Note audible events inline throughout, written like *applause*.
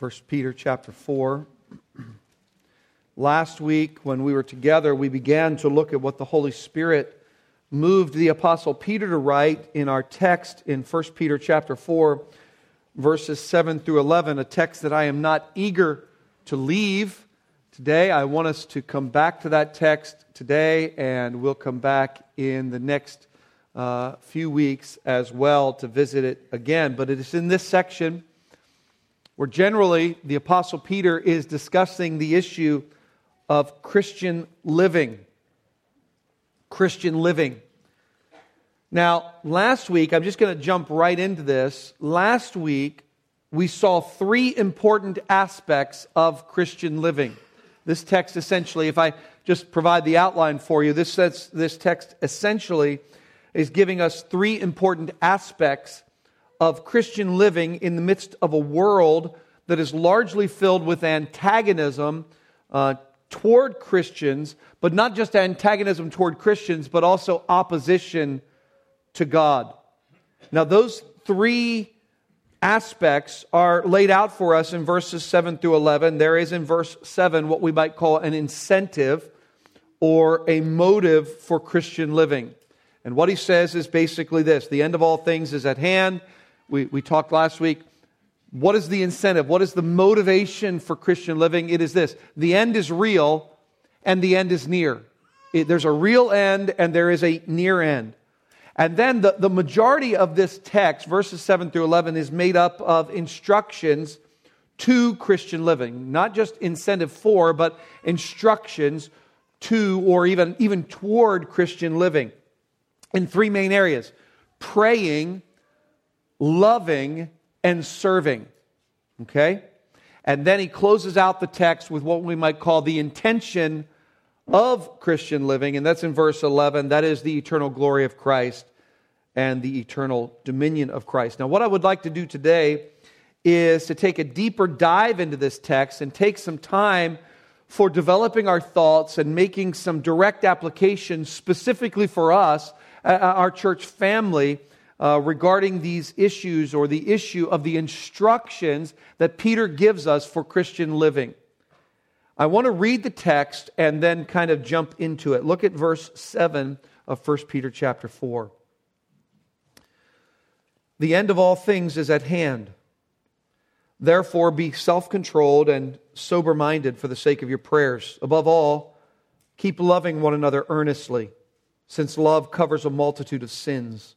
1 Peter chapter 4. Last week, when we were together, we began to look at what the Holy Spirit moved the Apostle Peter to write in our text in 1 Peter chapter 4, verses 7 through 11, a text that I am not eager to leave. Today, I want us to come back to that text today, and we'll come back in the next uh, few weeks as well to visit it again. But it is in this section where generally the Apostle Peter is discussing the issue of Christian living. Christian living. Now, last week, I'm just going to jump right into this. Last week, we saw three important aspects of Christian living. This text essentially, if I just provide the outline for you, this, this text essentially is giving us three important aspects of Christian living in the midst of a world that is largely filled with antagonism uh, toward Christians, but not just antagonism toward Christians, but also opposition to God. Now, those three aspects are laid out for us in verses 7 through 11. There is in verse 7 what we might call an incentive or a motive for Christian living. And what he says is basically this the end of all things is at hand. We, we talked last week. What is the incentive? What is the motivation for Christian living? It is this the end is real and the end is near. It, there's a real end and there is a near end. And then the, the majority of this text, verses 7 through 11, is made up of instructions to Christian living. Not just incentive for, but instructions to or even, even toward Christian living in three main areas praying, loving, and serving. Okay? And then he closes out the text with what we might call the intention of Christian living, and that's in verse 11. That is the eternal glory of Christ and the eternal dominion of Christ. Now, what I would like to do today is to take a deeper dive into this text and take some time for developing our thoughts and making some direct applications specifically for us, uh, uh our church family, uh, regarding these issues or the issue of the instructions that Peter gives us for Christian living. I want to read the text and then kind of jump into it. Look at verse 7 of 1 Peter chapter 4. The end of all things is at hand. Therefore, be self controlled and sober minded for the sake of your prayers. Above all, keep loving one another earnestly, since love covers a multitude of sins.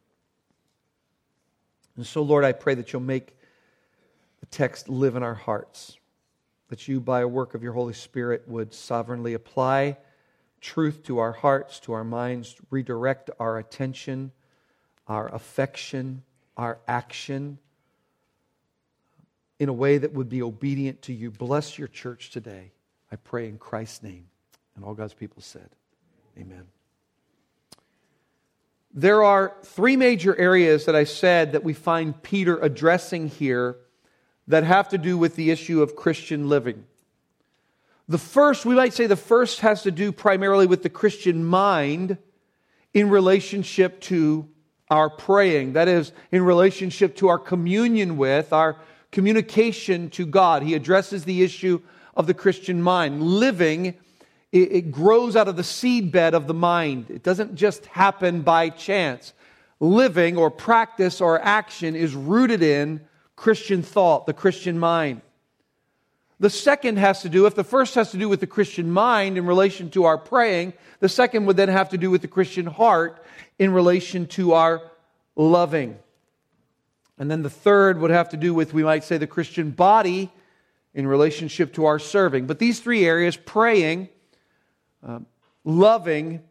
And so, Lord, I pray that you'll make the text live in our hearts, that you, by a work of your Holy Spirit, would sovereignly apply truth to our hearts, to our minds, redirect our attention, our affection, our action in a way that would be obedient to you. Bless your church today. I pray in Christ's name. And all God's people said, Amen. There are three major areas that I said that we find Peter addressing here that have to do with the issue of Christian living. The first, we might say the first has to do primarily with the Christian mind in relationship to our praying. That is, in relationship to our communion with, our communication to God. He addresses the issue of the Christian mind. Living it, grows out of the seedbed of the mind. It doesn't just happen by chance. Living or practice or action is rooted in Christian thought, the Christian mind. The second has to do, if the first has to do with the Christian mind in relation to our praying, the second would then have to do with the Christian heart in relation to our loving. And then the third would have to do with, we might say, the Christian body in relationship to our serving. But these three areas praying, um, loving,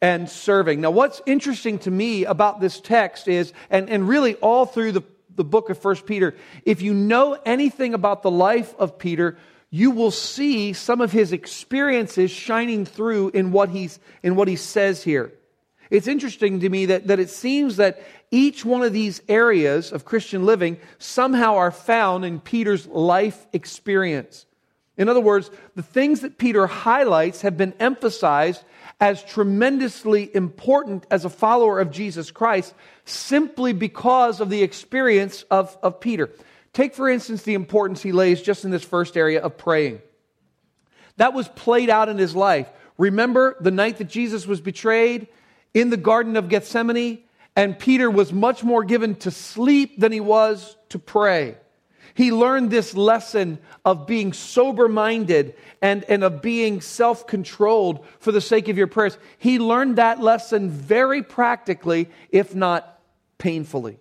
and serving. Now, what's interesting to me about this text is, and, and really all through the, the book of First Peter, if you know anything about the life of Peter, you will see some of his experiences shining through in what, he's, in what he says here. It's interesting to me that, that it seems that each one of these areas of Christian living somehow are found in Peter's life experience. In other words, the things that Peter highlights have been emphasized as tremendously important as a follower of Jesus Christ simply because of the experience of, of Peter. Take, for instance, the importance he lays just in this first area of praying. That was played out in his life. Remember the night that Jesus was betrayed in the Garden of Gethsemane? And Peter was much more given to sleep than he was to pray. He learned this lesson of being sober minded and, and of being self controlled for the sake of your prayers. He learned that lesson very practically, if not painfully.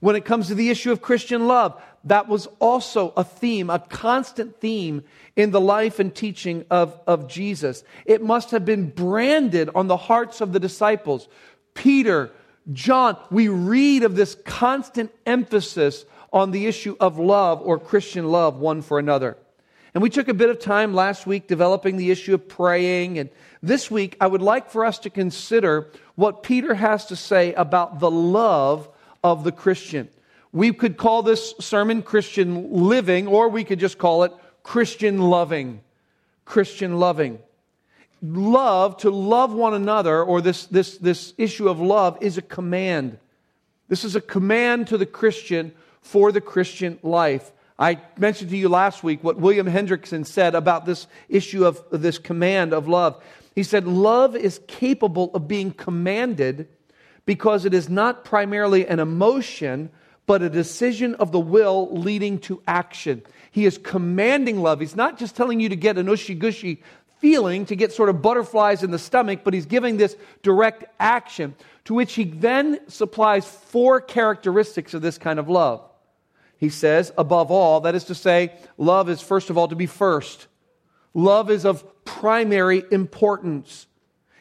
When it comes to the issue of Christian love, that was also a theme, a constant theme in the life and teaching of, of Jesus. It must have been branded on the hearts of the disciples. Peter, John, we read of this constant emphasis on the issue of love or Christian love one for another. And we took a bit of time last week developing the issue of praying. And this week, I would like for us to consider what Peter has to say about the love of the Christian. We could call this sermon Christian living, or we could just call it Christian loving. Christian loving. Love, to love one another, or this, this, this issue of love, is a command. This is a command to the Christian for the Christian life. I mentioned to you last week what William Hendriksen said about this issue of this command of love. He said, Love is capable of being commanded because it is not primarily an emotion, but a decision of the will leading to action. He is commanding love. He's not just telling you to get an ushy gushy feeling, to get sort of butterflies in the stomach, but he's giving this direct action, to which he then supplies four characteristics of this kind of love. He says, above all, that is to say, love is first of all to be first. Love is of primary importance.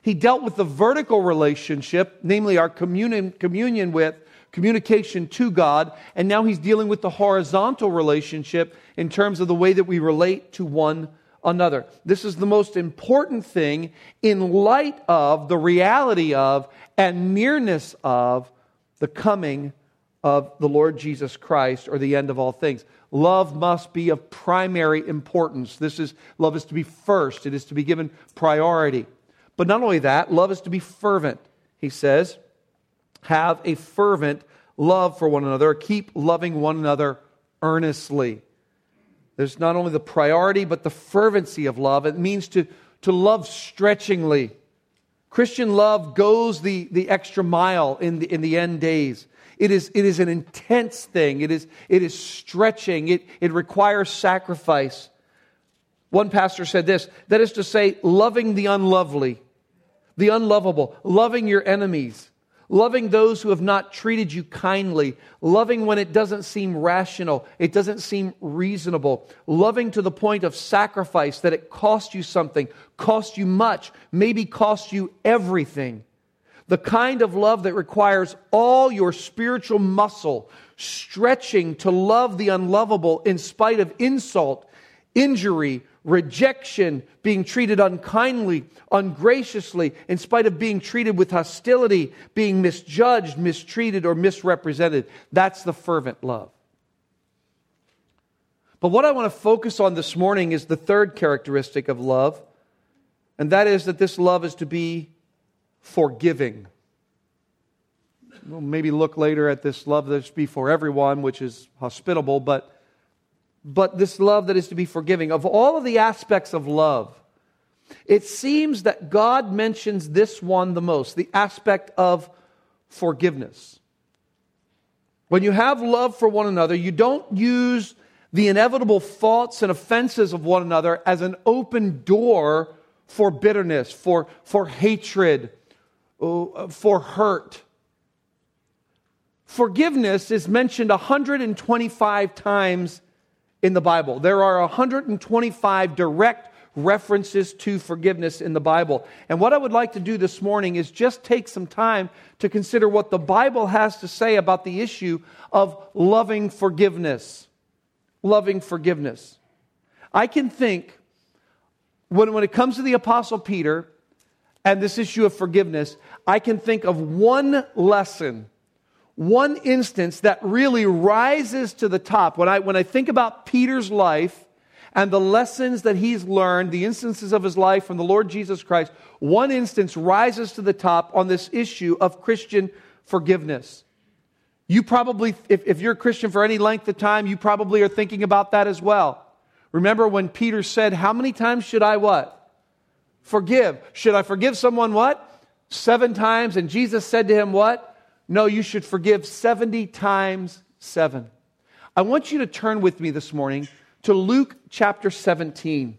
He dealt with the vertical relationship, namely our communion, communion with, communication to God, and now he's dealing with the horizontal relationship in terms of the way that we relate to one another. This is the most important thing in light of the reality of and nearness of the coming of the Lord Jesus Christ or the end of all things. Love must be of primary importance. This is love is to be first. It is to be given priority. But not only that, love is to be fervent. He says, have a fervent love for one another. Keep loving one another earnestly. There's not only the priority, but the fervency of love. It means to, to love stretchingly. Christian love goes the, the extra mile in the, in the end days. It is, it is an intense thing. It is, it is stretching. It, it requires sacrifice. One pastor said this that is to say, loving the unlovely the unlovable, loving your enemies, loving those who have not treated you kindly, loving when it doesn't seem rational, it doesn't seem reasonable, loving to the point of sacrifice that it costs you something, costs you much, maybe costs you everything. The kind of love that requires all your spiritual muscle stretching to love the unlovable in spite of insult, injury, rejection, being treated unkindly, ungraciously, in spite of being treated with hostility, being misjudged, mistreated, or misrepresented. That's the fervent love. But what I want to focus on this morning is the third characteristic of love, and that is that this love is to be forgiving. We'll maybe look later at this love that's be for everyone, which is hospitable, but but this love that is to be forgiving. Of all of the aspects of love, it seems that God mentions this one the most the aspect of forgiveness. When you have love for one another, you don't use the inevitable faults and offenses of one another as an open door for bitterness, for, for hatred, Oh, uh, for hurt. Forgiveness is mentioned 125 times in the Bible. There are 125 direct references to forgiveness in the Bible. And what I would like to do this morning is just take some time to consider what the Bible has to say about the issue of loving forgiveness. Loving forgiveness. I can think, when, when it comes to the Apostle Peter and this issue of forgiveness, I can think of one lesson one instance that really rises to the top. When I, when I think about Peter's life and the lessons that he's learned, the instances of his life from the Lord Jesus Christ, one instance rises to the top on this issue of Christian forgiveness. You probably, if, if you're a Christian for any length of time, you probably are thinking about that as well. Remember when Peter said, How many times should I what? Forgive. Should I forgive someone what? Seven times. And Jesus said to him, What? No, you should forgive 70 times 7. I want you to turn with me this morning to Luke chapter 17.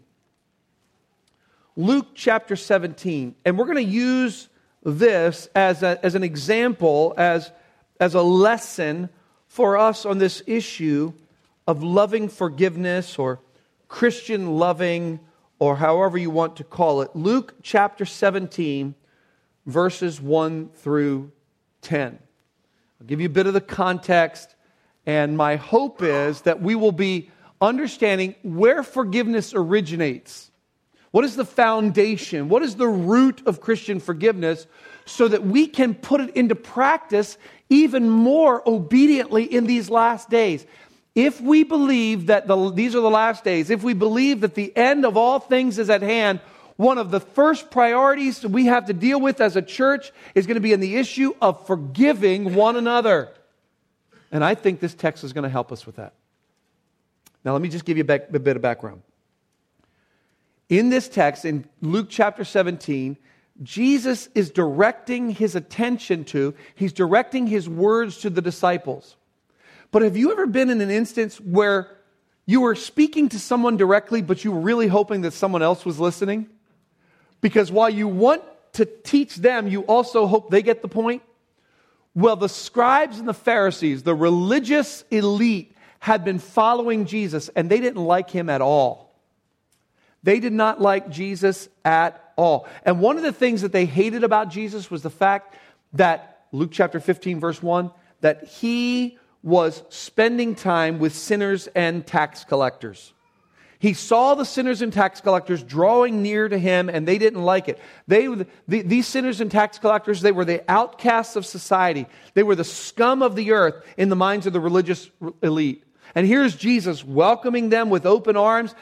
Luke chapter 17. And we're going to use this as, a, as an example, as, as a lesson for us on this issue of loving forgiveness or Christian loving or however you want to call it. Luke chapter 17, verses 1 through 10. I'll give you a bit of the context, and my hope is that we will be understanding where forgiveness originates. What is the foundation? What is the root of Christian forgiveness so that we can put it into practice even more obediently in these last days? If we believe that the, these are the last days, if we believe that the end of all things is at hand, one of the first priorities we have to deal with as a church is going to be in the issue of forgiving one another. And I think this text is going to help us with that. Now, let me just give you a, bit of background. In this text, in Luke chapter 17, Jesus is directing his attention to, he's directing his words to the disciples. But have you ever been in an instance where you were speaking to someone directly, but you were really hoping that someone else was listening? Because while you want to teach them, you also hope they get the point. Well, the scribes and the Pharisees, the religious elite, had been following Jesus and they didn't like him at all. They did not like Jesus at all. And one of the things that they hated about Jesus was the fact that, Luke chapter 15, verse 1, that he was spending time with sinners and tax collectors. He saw the sinners and tax collectors drawing near to him, and they didn't like it. They, the, these sinners and tax collectors, they were the outcasts of society. They were the scum of the earth in the minds of the religious elite. And here's Jesus welcoming them with open arms.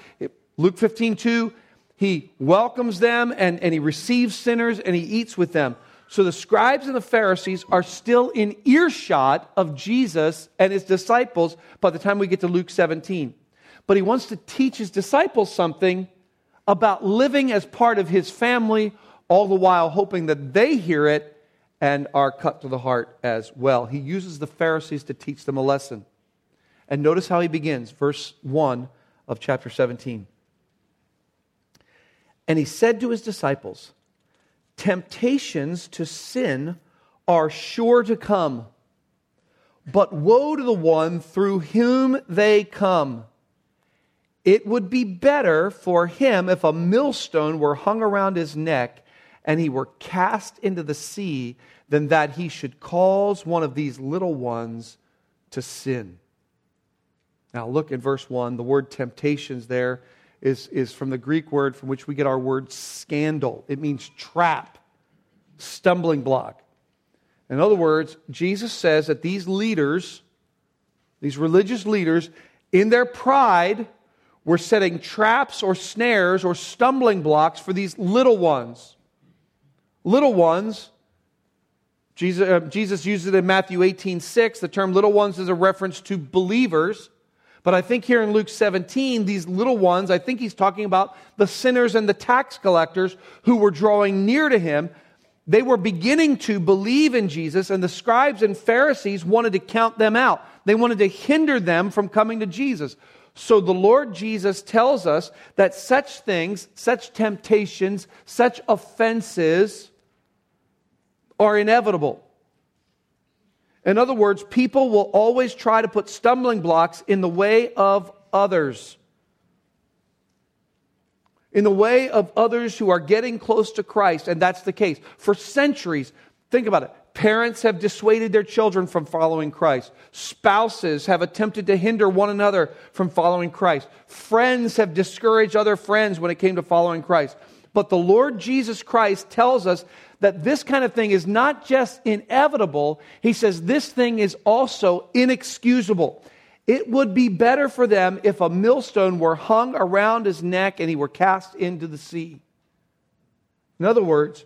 Luke 15, 2, he welcomes them and, and he receives sinners and he eats with them. So the scribes and the Pharisees are still in earshot of Jesus and his disciples by the time we get to Luke 17 but he wants to teach his disciples something about living as part of his family, all the while hoping that they hear it and are cut to the heart as well. He uses the Pharisees to teach them a lesson. And notice how he begins, verse 1 of chapter 17. And he said to his disciples, Temptations to sin are sure to come, but woe to the one through whom they come. It would be better for him if a millstone were hung around his neck and he were cast into the sea than that he should cause one of these little ones to sin. Now, look at verse 1. The word temptations there is, is from the Greek word from which we get our word scandal. It means trap, stumbling block. In other words, Jesus says that these leaders, these religious leaders, in their pride, we're setting traps or snares or stumbling blocks for these little ones. Little ones, Jesus, uh, Jesus uses it in Matthew 18 6. The term little ones is a reference to believers. But I think here in Luke 17, these little ones, I think he's talking about the sinners and the tax collectors who were drawing near to him. They were beginning to believe in Jesus, and the scribes and Pharisees wanted to count them out. They wanted to hinder them from coming to Jesus. So the Lord Jesus tells us that such things, such temptations, such offenses are inevitable. In other words, people will always try to put stumbling blocks in the way of others. in the way of others who are getting close to Christ, and that's the case. For centuries, think about it. Parents have dissuaded their children from following Christ. Spouses have attempted to hinder one another from following Christ. Friends have discouraged other friends when it came to following Christ. But the Lord Jesus Christ tells us that this kind of thing is not just inevitable, He says this thing is also inexcusable. It would be better for them if a millstone were hung around his neck and he were cast into the sea. In other words,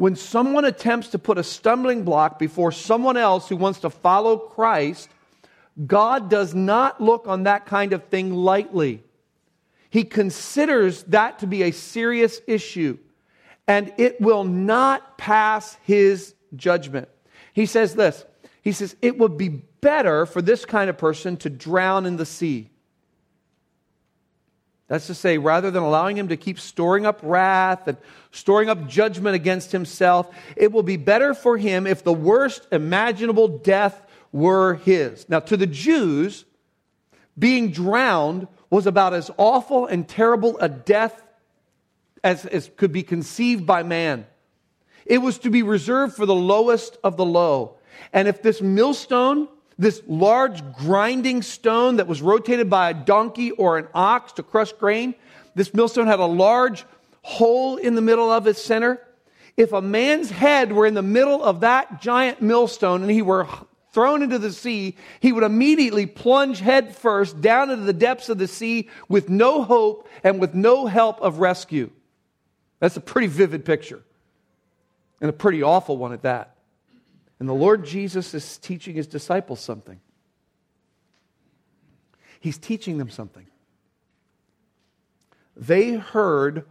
when someone attempts to put a stumbling block before someone else who wants to follow Christ, God does not look on that kind of thing lightly. He considers that to be a serious issue, and it will not pass his judgment. He says this He says, It would be better for this kind of person to drown in the sea. That's to say, rather than allowing him to keep storing up wrath and storing up judgment against himself, it will be better for him if the worst imaginable death were his. Now, to the Jews, being drowned was about as awful and terrible a death as, as could be conceived by man. It was to be reserved for the lowest of the low. And if this millstone this large grinding stone that was rotated by a donkey or an ox to crush grain. This millstone had a large hole in the middle of its center. If a man's head were in the middle of that giant millstone and he were thrown into the sea, he would immediately plunge head first down into the depths of the sea with no hope and with no help of rescue. That's a pretty vivid picture and a pretty awful one at that. And the Lord Jesus is teaching his disciples something. He's teaching them something. They heard,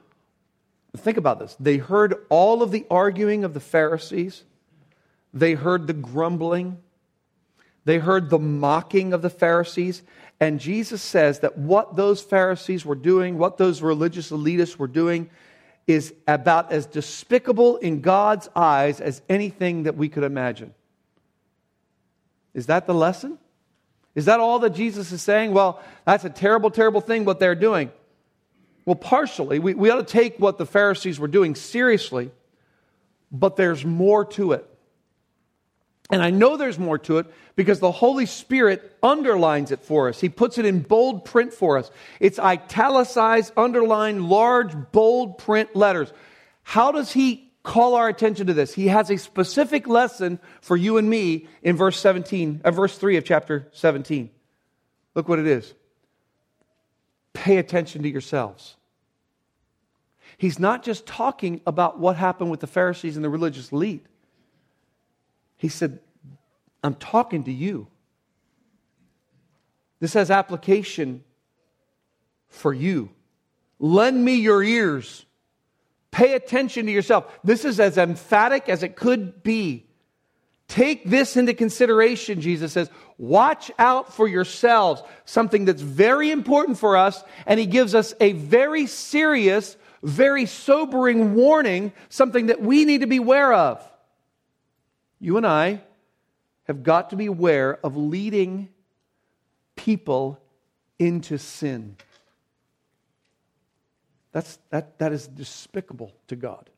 think about this, they heard all of the arguing of the Pharisees, they heard the grumbling, they heard the mocking of the Pharisees. And Jesus says that what those Pharisees were doing, what those religious elitists were doing, is about as despicable in God's eyes as anything that we could imagine. Is that the lesson? Is that all that Jesus is saying? Well, that's a terrible, terrible thing what they're doing. Well, partially. We, we ought to take what the Pharisees were doing seriously, but there's more to it. And I know there's more to it because the Holy Spirit underlines it for us. He puts it in bold print for us. It's italicized, underlined, large, bold print letters. How does He call our attention to this? He has a specific lesson for you and me in verse 17, uh, verse 3 of chapter 17. Look what it is. Pay attention to yourselves. He's not just talking about what happened with the Pharisees and the religious elite. He said, I'm talking to you. This has application for you. Lend me your ears. Pay attention to yourself. This is as emphatic as it could be. Take this into consideration, Jesus says. Watch out for yourselves, something that's very important for us. And he gives us a very serious, very sobering warning, something that we need to be aware of. You and I have got to be aware of leading people into sin. That's, that, that is despicable to God.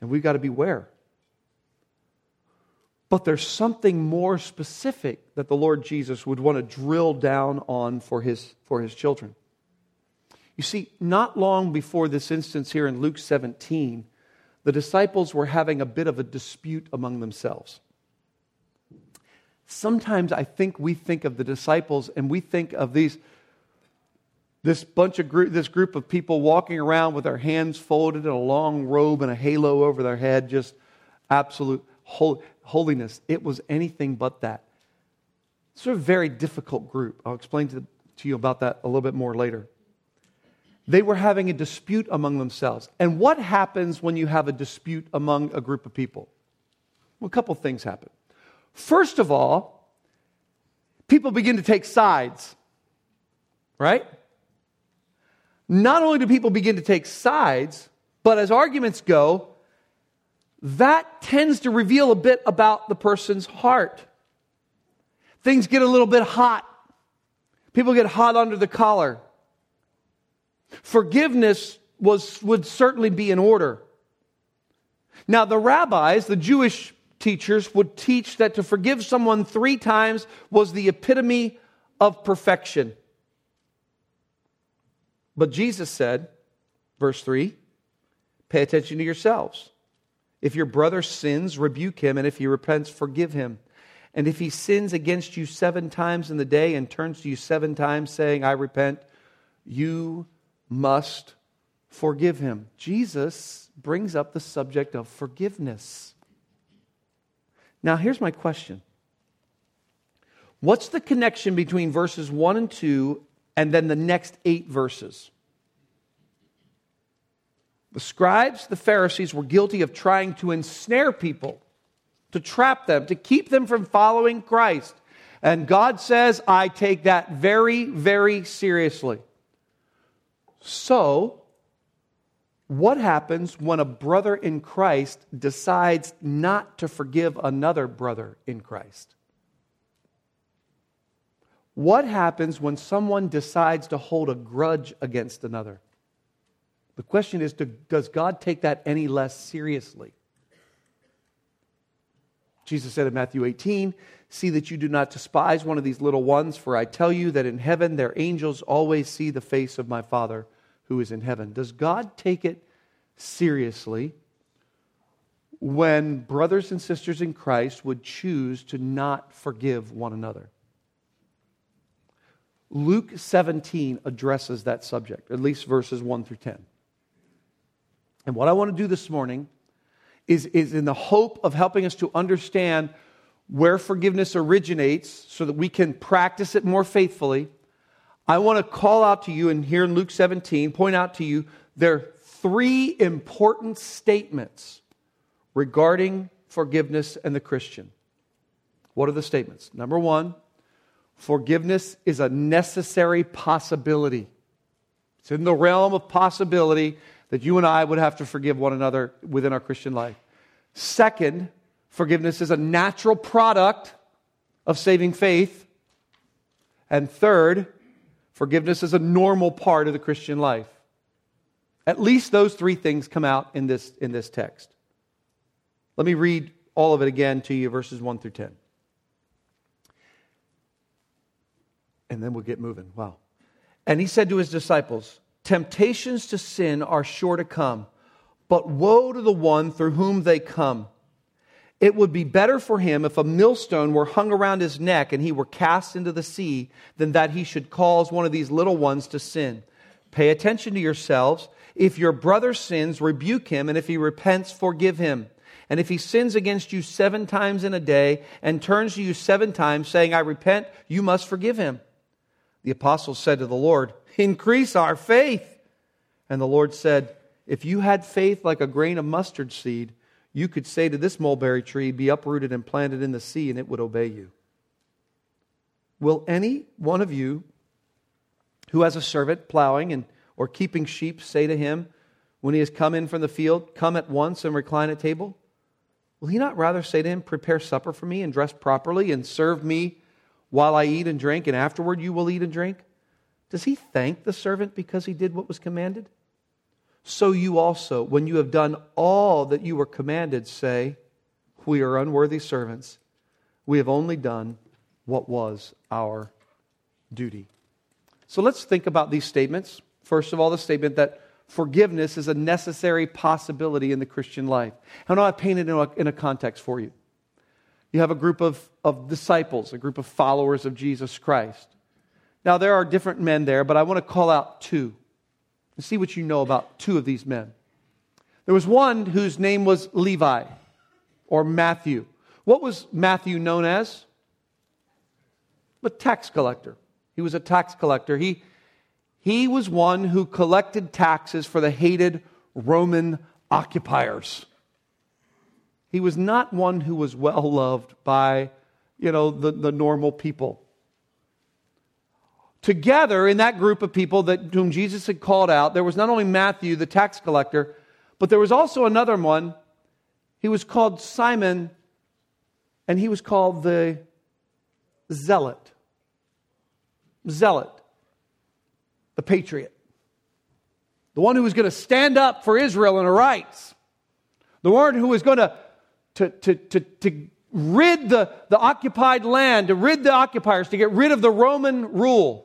And we've got to beware. But there's something more specific that the Lord Jesus would want to drill down on for his, for his children. You see, not long before this instance here in Luke 17, the disciples were having a bit of a dispute among themselves. Sometimes I think we think of the disciples and we think of these this bunch of group, this group of people walking around with their hands folded in a long robe and a halo over their head, just absolute holiness. It was anything but that. It's a very difficult group. I'll explain to, to you about that a little bit more later. They were having a dispute among themselves. And what happens when you have a dispute among a group of people? Well, a couple things happen. First of all, people begin to take sides, right? Not only do people begin to take sides, but as arguments go, that tends to reveal a bit about the person's heart. Things get a little bit hot. People get hot under the collar. Forgiveness was, would certainly be in order. Now, the rabbis, the Jewish teachers, would teach that to forgive someone three times was the epitome of perfection. But Jesus said, verse 3, pay attention to yourselves. If your brother sins, rebuke him, and if he repents, forgive him. And if he sins against you seven times in the day and turns to you seven times saying, I repent, you must forgive him. Jesus brings up the subject of forgiveness. Now, here's my question What's the connection between verses 1 and 2 and then the next eight verses? The scribes, the Pharisees, were guilty of trying to ensnare people, to trap them, to keep them from following Christ. And God says, I take that very, very seriously. So, what happens when a brother in Christ decides not to forgive another brother in Christ? What happens when someone decides to hold a grudge against another? The question is does God take that any less seriously? Jesus said in Matthew 18, See that you do not despise one of these little ones, for I tell you that in heaven their angels always see the face of my Father who is in heaven. Does God take it seriously when brothers and sisters in Christ would choose to not forgive one another? Luke 17 addresses that subject, at least verses 1 through 10. And what I want to do this morning is, is in the hope of helping us to understand where forgiveness originates so that we can practice it more faithfully. I want to call out to you, and here in Luke 17, point out to you there are three important statements regarding forgiveness and the Christian. What are the statements? Number one, forgiveness is a necessary possibility. It's in the realm of possibility that you and I would have to forgive one another within our Christian life. Second, forgiveness is a natural product of saving faith. And third, forgiveness is a normal part of the Christian life. At least those three things come out in this, in this text. Let me read all of it again to you, verses 1 through 10. And then we'll get moving. Wow. And he said to his disciples, Temptations to sin are sure to come, but woe to the one through whom they come. It would be better for him if a millstone were hung around his neck and he were cast into the sea than that he should cause one of these little ones to sin. Pay attention to yourselves. If your brother sins, rebuke him, and if he repents, forgive him. And if he sins against you seven times in a day and turns to you seven times, saying, I repent, you must forgive him. The apostles said to the Lord, Increase our faith. And the Lord said, If you had faith like a grain of mustard seed, you could say to this mulberry tree, Be uprooted and planted in the sea, and it would obey you. Will any one of you who has a servant plowing and, or keeping sheep say to him, when he has come in from the field, Come at once and recline at table? Will he not rather say to him, Prepare supper for me and dress properly and serve me while I eat and drink, and afterward you will eat and drink? Does he thank the servant because he did what was commanded? So you also, when you have done all that you were commanded, say, We are unworthy servants. We have only done what was our duty. So let's think about these statements. First of all, the statement that forgiveness is a necessary possibility in the Christian life. Do I paint it in a, in a context for you? You have a group of, of disciples, a group of followers of Jesus Christ. Now, there are different men there, but I want to call out two and see what you know about two of these men. There was one whose name was Levi or Matthew. What was Matthew known as? A tax collector. He was a tax collector. He, he was one who collected taxes for the hated Roman occupiers. He was not one who was well loved by, you know, the, the normal people together in that group of people that whom Jesus had called out, there was not only Matthew, the tax collector, but there was also another one. He was called Simon, and he was called the zealot. Zealot, the patriot. the one who was going to stand up for Israel and her rights, the one who was going to, to, to, to, to rid the, the occupied land, to rid the occupiers, to get rid of the Roman rule.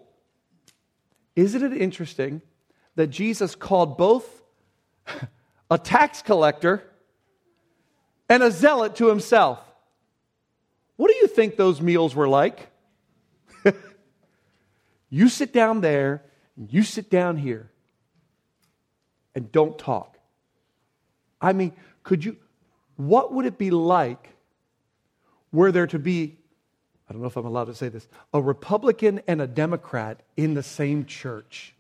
Isn't it interesting that Jesus called both a tax collector and a zealot to himself? What do you think those meals were like? *laughs* you sit down there, and you sit down here, and don't talk. I mean, could you, what would it be like were there to be, I don't know if I'm allowed to say this, a Republican and a Democrat in the same church?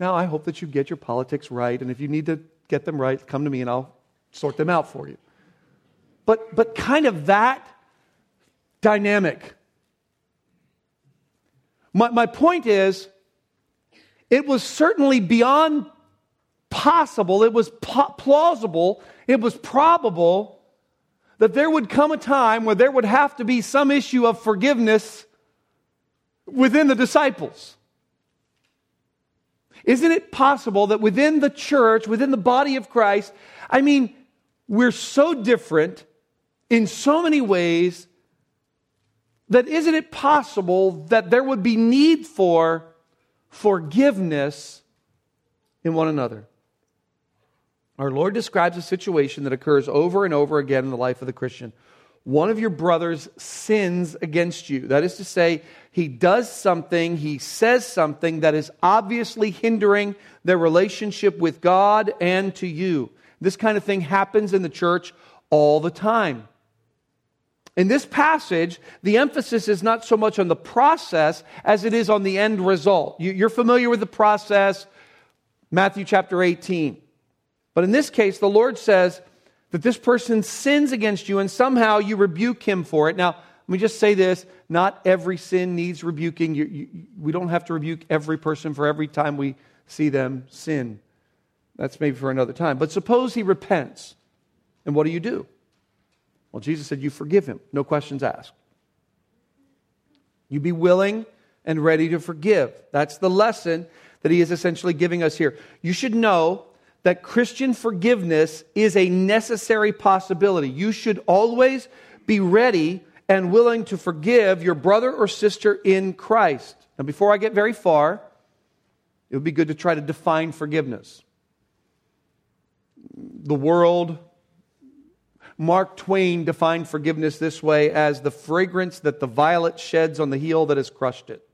Now, I hope that you get your politics right, and if you need to get them right, come to me and I'll sort them out for you. But, but kind of that dynamic. My, my point is, it was certainly beyond possible, it was plausible, it was probable that there would come a time where there would have to be some issue of forgiveness within the disciples. Isn't it possible that within the church, within the body of Christ, I mean, we're so different in so many ways that isn't it possible that there would be need for forgiveness in one another? Our Lord describes a situation that occurs over and over again in the life of the Christian. One of your brothers sins against you. That is to say, he does something, he says something that is obviously hindering their relationship with God and to you. This kind of thing happens in the church all the time. In this passage, the emphasis is not so much on the process as it is on the end result. You're familiar with the process, Matthew chapter 18. But in this case, the Lord says that this person sins against you and somehow you rebuke him for it. Now, let me just say this not every sin needs rebuking. You, you, we don't have to rebuke every person for every time we see them sin. That's maybe for another time. But suppose he repents. And what do you do? Well, Jesus said, You forgive him, no questions asked. You be willing and ready to forgive. That's the lesson that he is essentially giving us here. You should know that Christian forgiveness is a necessary possibility. You should always be ready and willing to forgive your brother or sister in Christ. Now, before I get very far, it would be good to try to define forgiveness. The world, Mark Twain defined forgiveness this way as the fragrance that the violet sheds on the heel that has crushed it.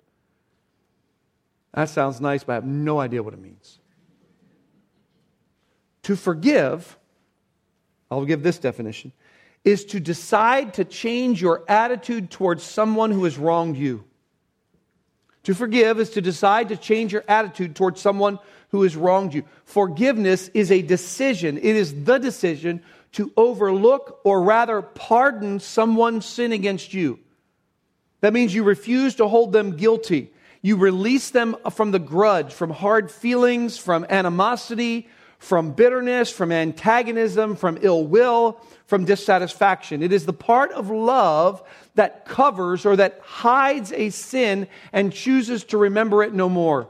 That sounds nice, but I have no idea what it means. To forgive, I'll give this definition, is to decide to change your attitude towards someone who has wronged you. To forgive is to decide to change your attitude towards someone who has wronged you. Forgiveness is a decision, it is the decision to overlook or rather pardon someone's sin against you. That means you refuse to hold them guilty. You release them from the grudge, from hard feelings, from animosity, from bitterness, from antagonism, from ill will, from dissatisfaction. It is the part of love that covers or that hides a sin and chooses to remember it no more.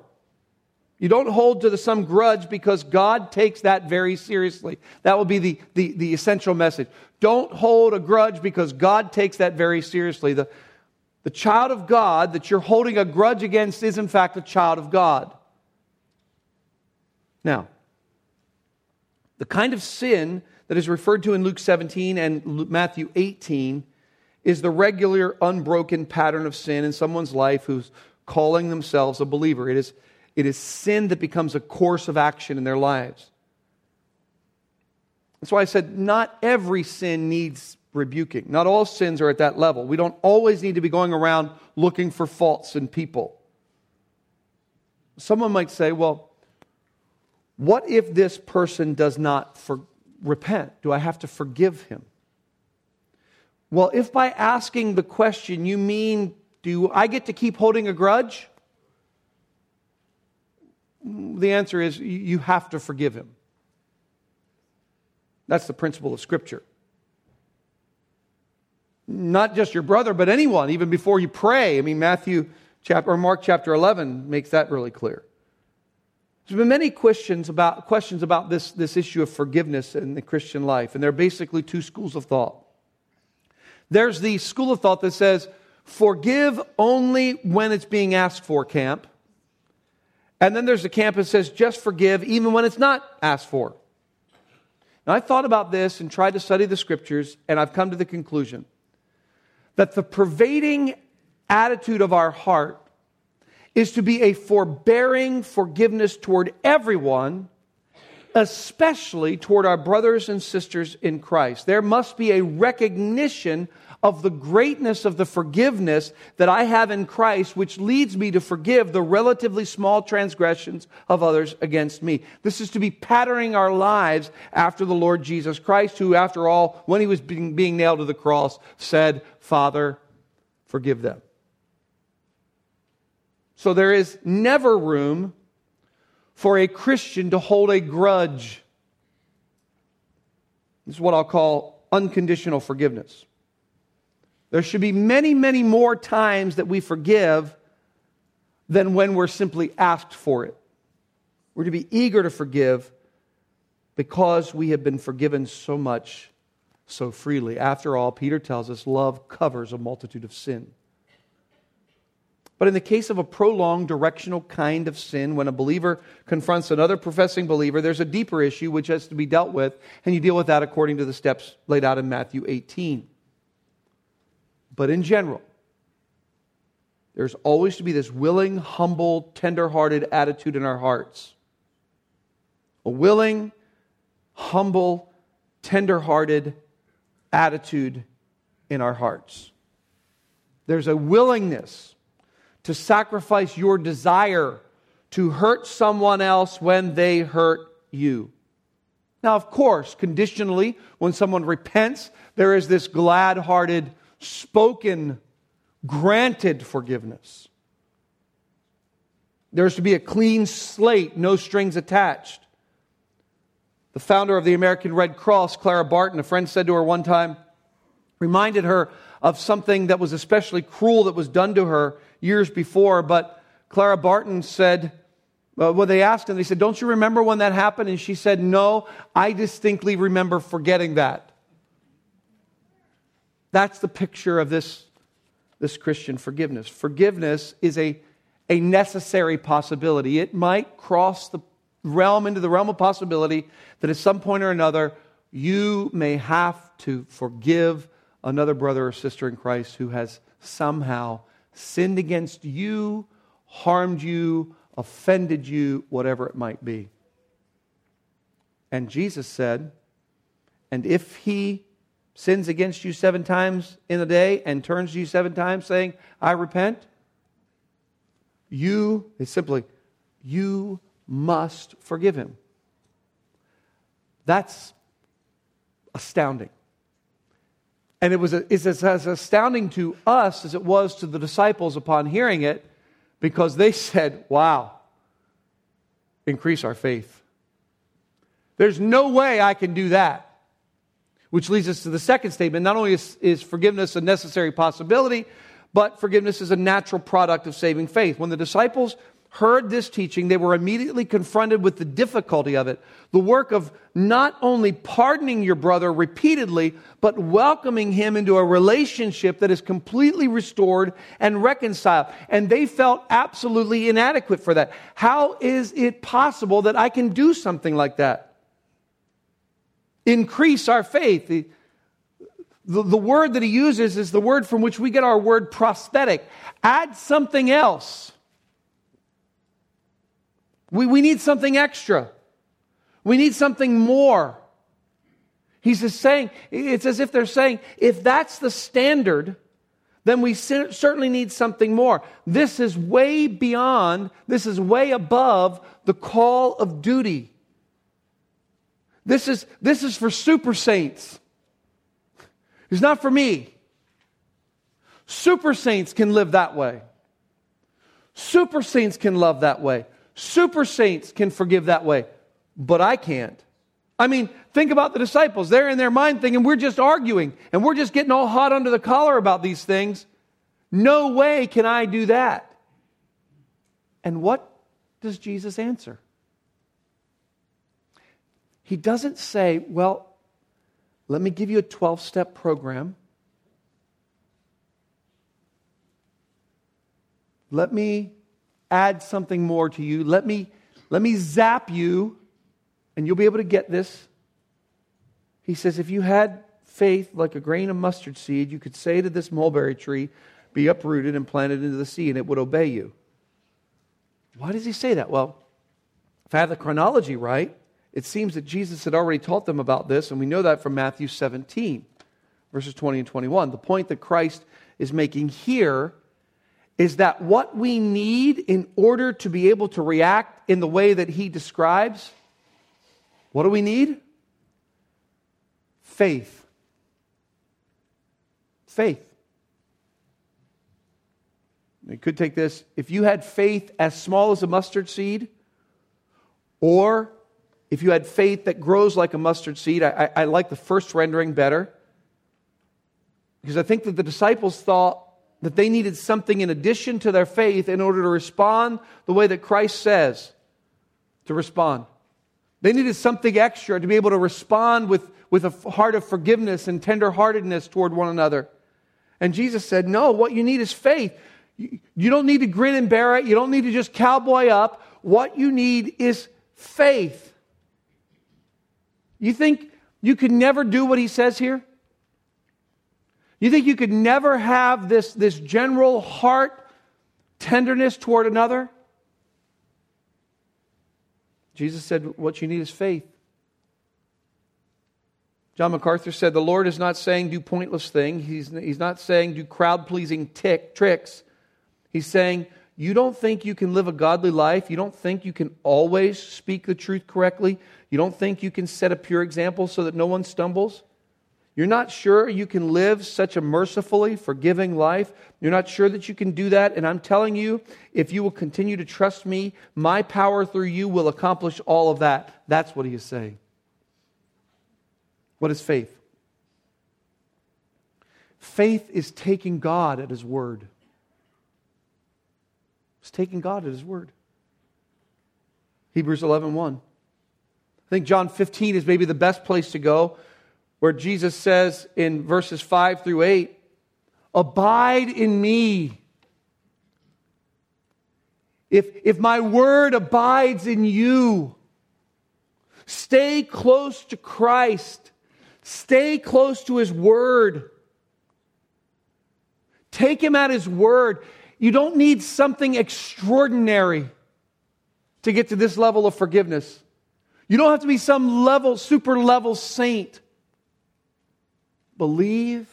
You don't hold to the, some grudge because God takes that very seriously. That will be the, the, the essential message. Don't hold a grudge because God takes that very seriously. The, the child of God that you're holding a grudge against is, in fact, a child of God. Now, the kind of sin that is referred to in Luke 17 and Matthew 18 is the regular, unbroken pattern of sin in someone's life who's calling themselves a believer. It is it is sin that becomes a course of action in their lives. That's why I said not every sin needs rebuking. Not all sins are at that level. We don't always need to be going around looking for faults in people. Someone might say, well, what if this person does not for, repent? Do I have to forgive him? Well, if by asking the question you mean, do I get to keep holding a grudge? The answer is you have to forgive him. That's the principle of Scripture. Not just your brother, but anyone, even before you pray. I mean, Matthew chapter or Mark chapter 11 makes that really clear. There's been many questions about, questions about this, this issue of forgiveness in the Christian life, and there are basically two schools of thought. There's the school of thought that says, forgive only when it's being asked for camp. And then there's the camp that says, just forgive even when it's not asked for. Now, I thought about this and tried to study the scriptures, and I've come to the conclusion that the pervading attitude of our heart is to be a forbearing forgiveness toward everyone, especially toward our brothers and sisters in Christ. There must be a recognition of the greatness of the forgiveness that I have in Christ, which leads me to forgive the relatively small transgressions of others against me. This is to be patterning our lives after the Lord Jesus Christ, who, after all, when he was being, being nailed to the cross, said, Father, forgive them. So there is never room for a Christian to hold a grudge. This is what I'll call unconditional forgiveness. There should be many, many more times that we forgive than when we're simply asked for it. We're to be eager to forgive because we have been forgiven so much so freely. After all, Peter tells us love covers a multitude of sin. But in the case of a prolonged directional kind of sin, when a believer confronts another professing believer, there's a deeper issue which has to be dealt with, and you deal with that according to the steps laid out in Matthew 18. But in general, there's always to be this willing, humble, tender-hearted attitude in our hearts. A willing, humble, tender-hearted attitude in our hearts. There's a willingness to sacrifice your desire to hurt someone else when they hurt you. Now, of course, conditionally, when someone repents, there is this glad hearted, spoken, granted forgiveness. There's to be a clean slate, no strings attached. The founder of the American Red Cross, Clara Barton, a friend said to her one time, reminded her of something that was especially cruel that was done to her years before. But Clara Barton said, uh, well, they asked her, they said, Don't you remember when that happened? And she said, No, I distinctly remember forgetting that. That's the picture of this, this Christian forgiveness. Forgiveness is a, a necessary possibility. It might cross the realm into the realm of possibility that at some point or another you may have to forgive another brother or sister in Christ who has somehow sinned against you, harmed you, offended you, whatever it might be. And Jesus said, And if he sins against you seven times in a day and turns to you seven times saying, I repent, you, it's simply, you must forgive him. That's astounding. And it was it's as astounding to us as it was to the disciples upon hearing it because they *laughs* said, Wow, increase our faith. There's no way I can do that. Which leads us to the second statement. Not only is, is forgiveness a necessary possibility, but forgiveness is a natural product of saving faith. When the disciples heard this teaching, they were immediately confronted with the difficulty of it. The work of not only pardoning your brother repeatedly, but welcoming him into a relationship that is completely restored and reconciled. And they felt absolutely inadequate for that. How is it possible that I can do something like that? Increase our faith. The, the, word that he uses is the word from which we get our word prosthetic. Add something else. We, we need something extra. We need something more. He's just saying, it's as if they're saying, if that's the standard, then we certainly need something more. This is way beyond, this is way above the call of duty. This is, this is for super saints. It's not for me. Super saints can live that way. Super saints can love that way. Super saints can forgive that way, but I can't. I mean, think about the disciples. They're in their mind thinking, we're just arguing and we're just getting all hot under the collar about these things. No way can I do that. And what does Jesus answer? he doesn't say, well, let me give you a 12 step program. Let me add something more to you. Let me, let me zap you, and you'll be able to get this. He says, if you had faith like a grain of mustard seed, you could say to this mulberry tree, be uprooted and planted into the sea, and it would obey you. Why does he say that? Well, if I have the chronology right, it seems that Jesus had already taught them about this, and we know that from Matthew 17, verses 20 and 21. The point that Christ is making here is that what we need in order to be able to react in the way that he describes, what do we need? Faith. Faith. You could take this if you had faith as small as a mustard seed, or if you had faith that grows like a mustard seed, I, I, I like the first rendering better. Because I think that the disciples thought that they needed something in addition to their faith in order to respond the way that Christ says to respond. They needed something extra to be able to respond with, with a heart of forgiveness and tenderheartedness toward one another. And Jesus said, No, what you need is faith. You don't need to grin and bear it. You don't need to just cowboy up. What you need is faith. You think you could never do what he says here? You think you could never have this, this general heart tenderness toward another? Jesus said, What you need is faith. John MacArthur said, The Lord is not saying do pointless things. He's, he's not saying do crowd pleasing tricks. He's saying, You don't think you can live a godly life. You don't think you can always speak the truth correctly. You don't think you can set a pure example so that no one stumbles? You're not sure you can live such a mercifully forgiving life. You're not sure that you can do that. And I'm telling you, if you will continue to trust me, my power through you will accomplish all of that. That's what he is saying. What is faith? Faith is taking God at his word. It's taking God at his word. Hebrews 11 1. I think John 15 is maybe the best place to go, where Jesus says in verses 5 through 8, Abide in me. If, if my word abides in you, stay close to Christ, stay close to his word. Take him at his word. You don't need something extraordinary to get to this level of forgiveness. You don't have to be some level, super level saint. Believe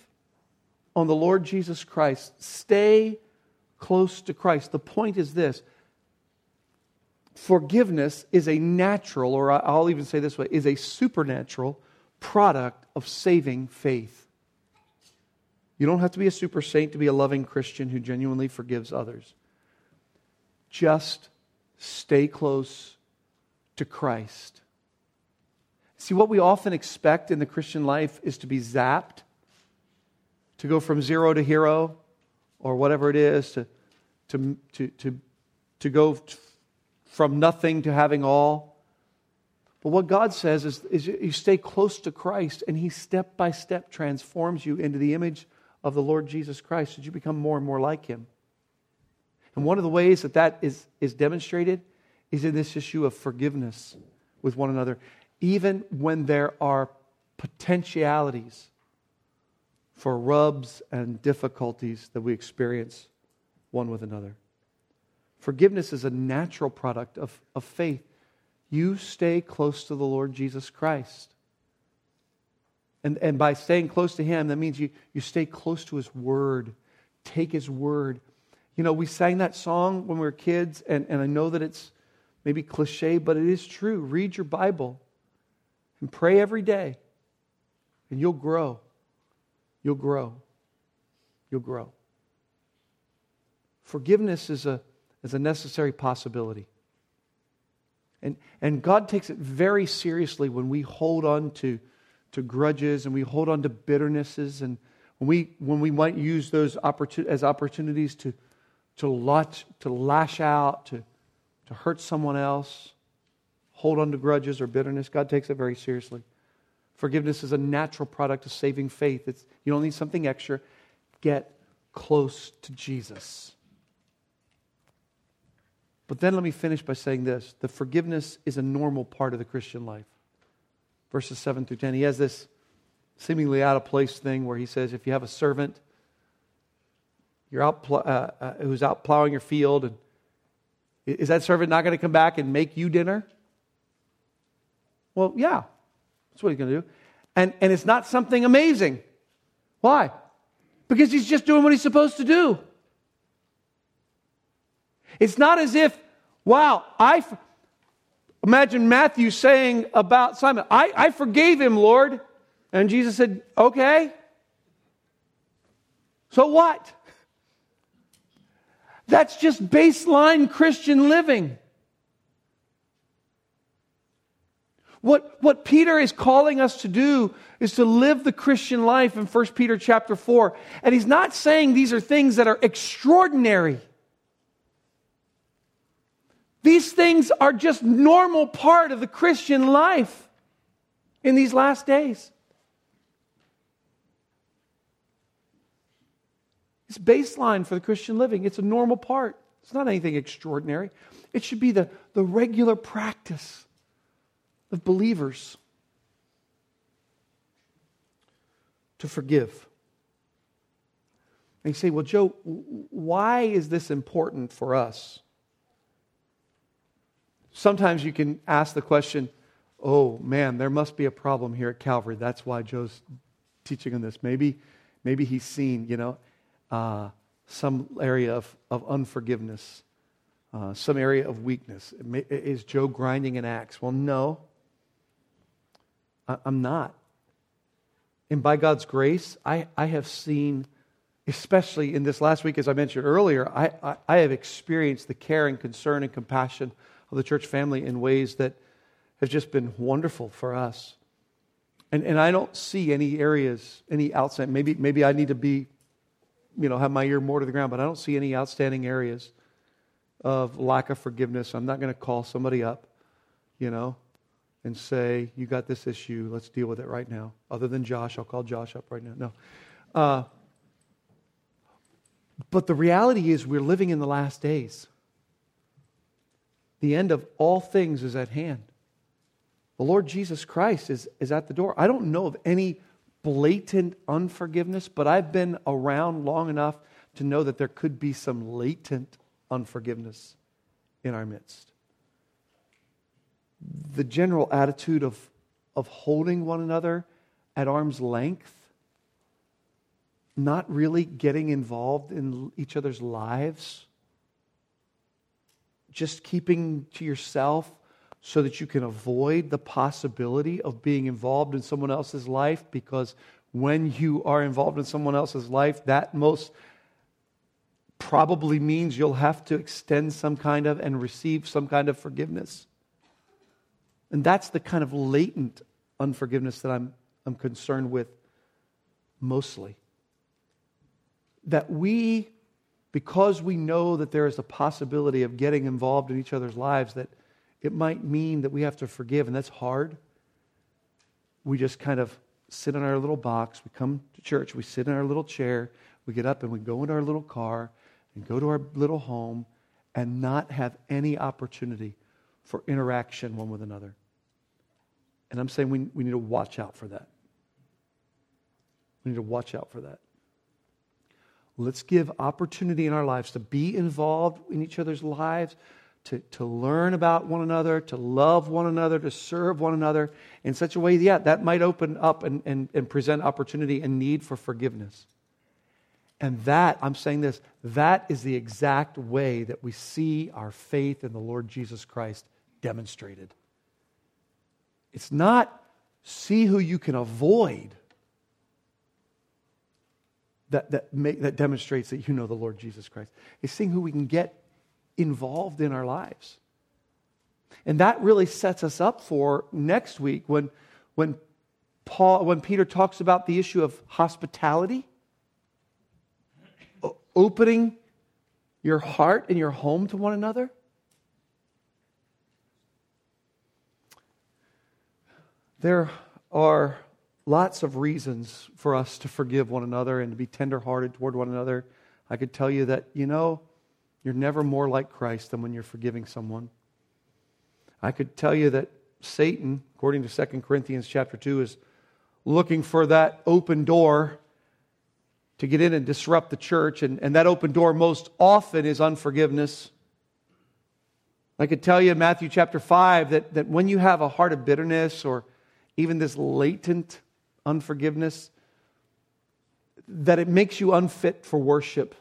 on the Lord Jesus Christ. Stay close to Christ. The point is this forgiveness is a natural, or I'll even say this way, is a supernatural product of saving faith. You don't have to be a super saint to be a loving Christian who genuinely forgives others. Just stay close to Christ. See, what we often expect in the Christian life is to be zapped, to go from zero to hero, or whatever it is, to, to, to, to, to go from nothing to having all. But what God says is, is you stay close to Christ, and He step by step transforms you into the image of the Lord Jesus Christ as you become more and more like Him. And one of the ways that that is, is demonstrated is in this issue of forgiveness with one another even when there are potentialities for rubs and difficulties that we experience one with another. Forgiveness is a natural product of, of faith. You stay close to the Lord Jesus Christ. And, and by staying close to Him, that means you, you stay close to His Word. Take His Word. You know, we sang that song when we were kids, and, and I know that it's maybe cliche, but it is true. Read your Bible. And pray every day, and you'll grow. You'll grow. You'll grow. Forgiveness is a, is a necessary possibility. And, and God takes it very seriously when we hold on to, to grudges and we hold on to bitternesses and when we, when we might use those opportun- as opportunities to, to, lash, to lash out, to, to hurt someone else. Hold on to grudges or bitterness. God takes it very seriously. Forgiveness is a natural product of saving faith. It's, you don't need something extra. Get close to Jesus. But then let me finish by saying this the forgiveness is a normal part of the Christian life. Verses 7 through 10. He has this seemingly out of place thing where he says, if you have a servant you're out uh, uh, who's out plowing your field, and is that servant not going to come back and make you dinner? Well, yeah, that's what he's going to do. And, and it's not something amazing. Why? Because he's just doing what he's supposed to do. It's not as if, wow, I. F- Imagine Matthew saying about Simon, I, I forgave him, Lord. And Jesus said, okay. So what? That's just baseline Christian living. What, what Peter is calling us to do is to live the Christian life in 1 Peter chapter 4. And he's not saying these are things that are extraordinary. These things are just normal part of the Christian life in these last days. It's baseline for the Christian living. It's a normal part. It's not anything extraordinary. It should be the, the regular practice of believers to forgive. And you say, well, Joe, why is this important for us? Sometimes you can ask the question, oh man, there must be a problem here at Calvary. That's why Joe's teaching on this. Maybe, maybe he's seen, you know, uh, some area of, of unforgiveness, uh, some area of weakness. Is Joe grinding an axe? Well, no, I'm not. And by God's grace, I, I have seen, especially in this last week, as I mentioned earlier, I, I, I have experienced the care and concern and compassion of the church family in ways that have just been wonderful for us. And, and I don't see any areas, any outside. Maybe, maybe I need to be you know, have my ear more to the ground, but I don't see any outstanding areas of lack of forgiveness. I'm not going to call somebody up, you know, and say, You got this issue. Let's deal with it right now. Other than Josh, I'll call Josh up right now. No. Uh, but the reality is, we're living in the last days. The end of all things is at hand. The Lord Jesus Christ is, is at the door. I don't know of any blatant unforgiveness, but I've been around long enough to know that there could be some latent unforgiveness in our midst. The general attitude of, of holding one another at arm's length, not really getting involved in each other's lives, just keeping to yourself so that you can avoid the possibility of being involved in someone else's life because when you are involved in someone else's life, that most probably means you'll have to extend some kind of and receive some kind of forgiveness. And that's the kind of latent unforgiveness that I'm, I'm concerned with mostly. That we, because we know that there is a possibility of getting involved in each other's lives, that it might mean that we have to forgive, and that's hard. We just kind of sit in our little box. We come to church, we sit in our little chair, we get up and we go into our little car and go to our little home and not have any opportunity for interaction one with another. And I'm saying we, we need to watch out for that. We need to watch out for that. Let's give opportunity in our lives to be involved in each other's lives, to, to learn about one another, to love one another, to serve one another in such a way, yeah, that might open up and, and, and present opportunity and need for forgiveness. And that, I'm saying this, that is the exact way that we see our faith in the Lord Jesus Christ demonstrated. It's not see who you can avoid that, that, make, that demonstrates that you know the Lord Jesus Christ. It's seeing who we can get involved in our lives. And that really sets us up for next week when, when, Paul, when Peter talks about the issue of hospitality, opening your heart and your home to one another. There are lots of reasons for us to forgive one another and to be tenderhearted toward one another. I could tell you that, you know, you're never more like Christ than when you're forgiving someone. I could tell you that Satan, according to 2 Corinthians chapter 2, is looking for that open door to get in and disrupt the church. And, and that open door most often is unforgiveness. I could tell you in Matthew chapter 5 that, that when you have a heart of bitterness or even this latent unforgiveness, that it makes you unfit for worship.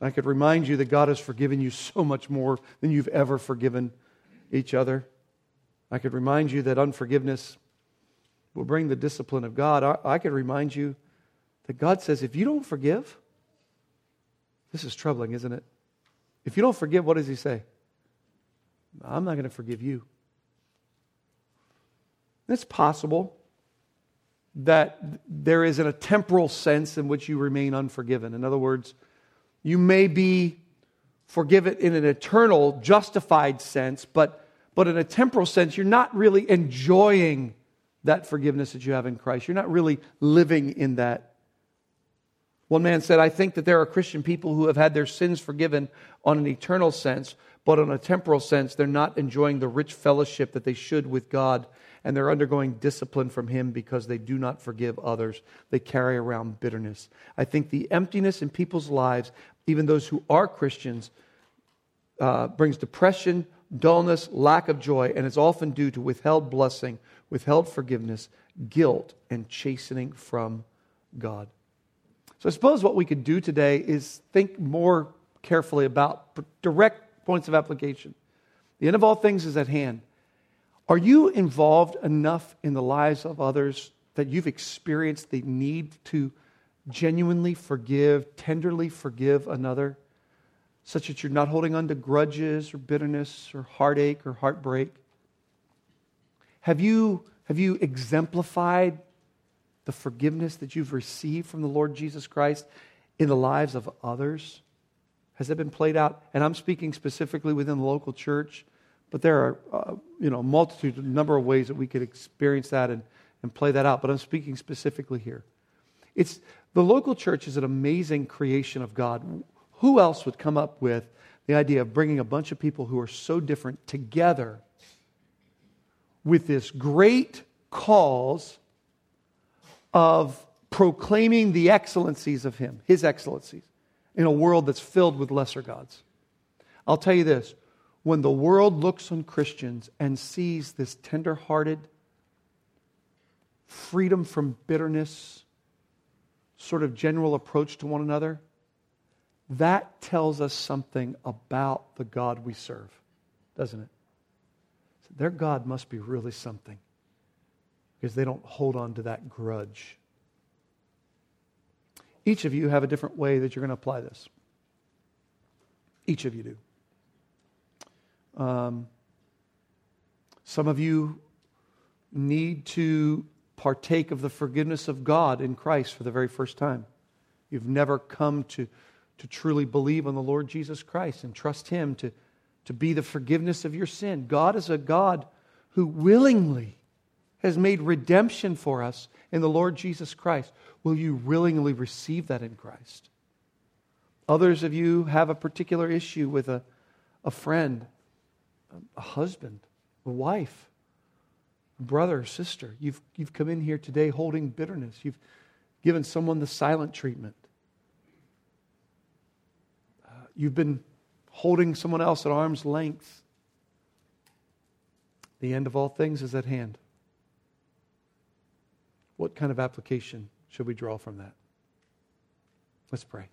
I could remind you that God has forgiven you so much more than you've ever forgiven each other. I could remind you that unforgiveness will bring the discipline of God. I, I could remind you that God says, if you don't forgive, this is troubling, isn't it? If you don't forgive, what does He say? I'm not going to forgive you. It's possible that there is in a temporal sense in which you remain unforgiven. In other words, you may be forgiven in an eternal, justified sense, but, but in a temporal sense, you're not really enjoying that forgiveness that you have in Christ. You're not really living in that. One man said, I think that there are Christian people who have had their sins forgiven on an eternal sense, but on a temporal sense, they're not enjoying the rich fellowship that they should with God and they're undergoing discipline from Him because they do not forgive others. They carry around bitterness. I think the emptiness in people's lives, even those who are Christians, uh, brings depression, dullness, lack of joy, and it's often due to withheld blessing, withheld forgiveness, guilt, and chastening from God. So I suppose what we could do today is think more carefully about direct points of application. The end of all things is at hand. Are you involved enough in the lives of others that you've experienced the need to genuinely forgive, tenderly forgive another, such that you're not holding on to grudges or bitterness or heartache or heartbreak? Have you, have you exemplified the forgiveness that you've received from the Lord Jesus Christ in the lives of others? Has that been played out? And I'm speaking specifically within the local church. But there are, uh, you know, a multitude, number of ways that we could experience that and, and play that out. But I'm speaking specifically here. It's, the local church is an amazing creation of God. Who else would come up with the idea of bringing a bunch of people who are so different together with this great cause of proclaiming the excellencies of Him, His excellencies, in a world that's filled with lesser gods? I'll tell you this when the world looks on Christians and sees this tender-hearted, freedom from bitterness, sort of general approach to one another, that tells us something about the God we serve, doesn't it? Their God must be really something because they don't hold on to that grudge. Each of you have a different way that you're going to apply this. Each of you do. Um, some of you need to partake of the forgiveness of God in Christ for the very first time. You've never come to, to truly believe on the Lord Jesus Christ and trust Him to, to be the forgiveness of your sin. God is a God who willingly has made redemption for us in the Lord Jesus Christ. Will you willingly receive that in Christ? Others of you have a particular issue with a, a friend a husband, a wife, a brother, sister. You've, you've come in here today holding bitterness. You've given someone the silent treatment. Uh, you've been holding someone else at arm's length. The end of all things is at hand. What kind of application should we draw from that? Let's pray.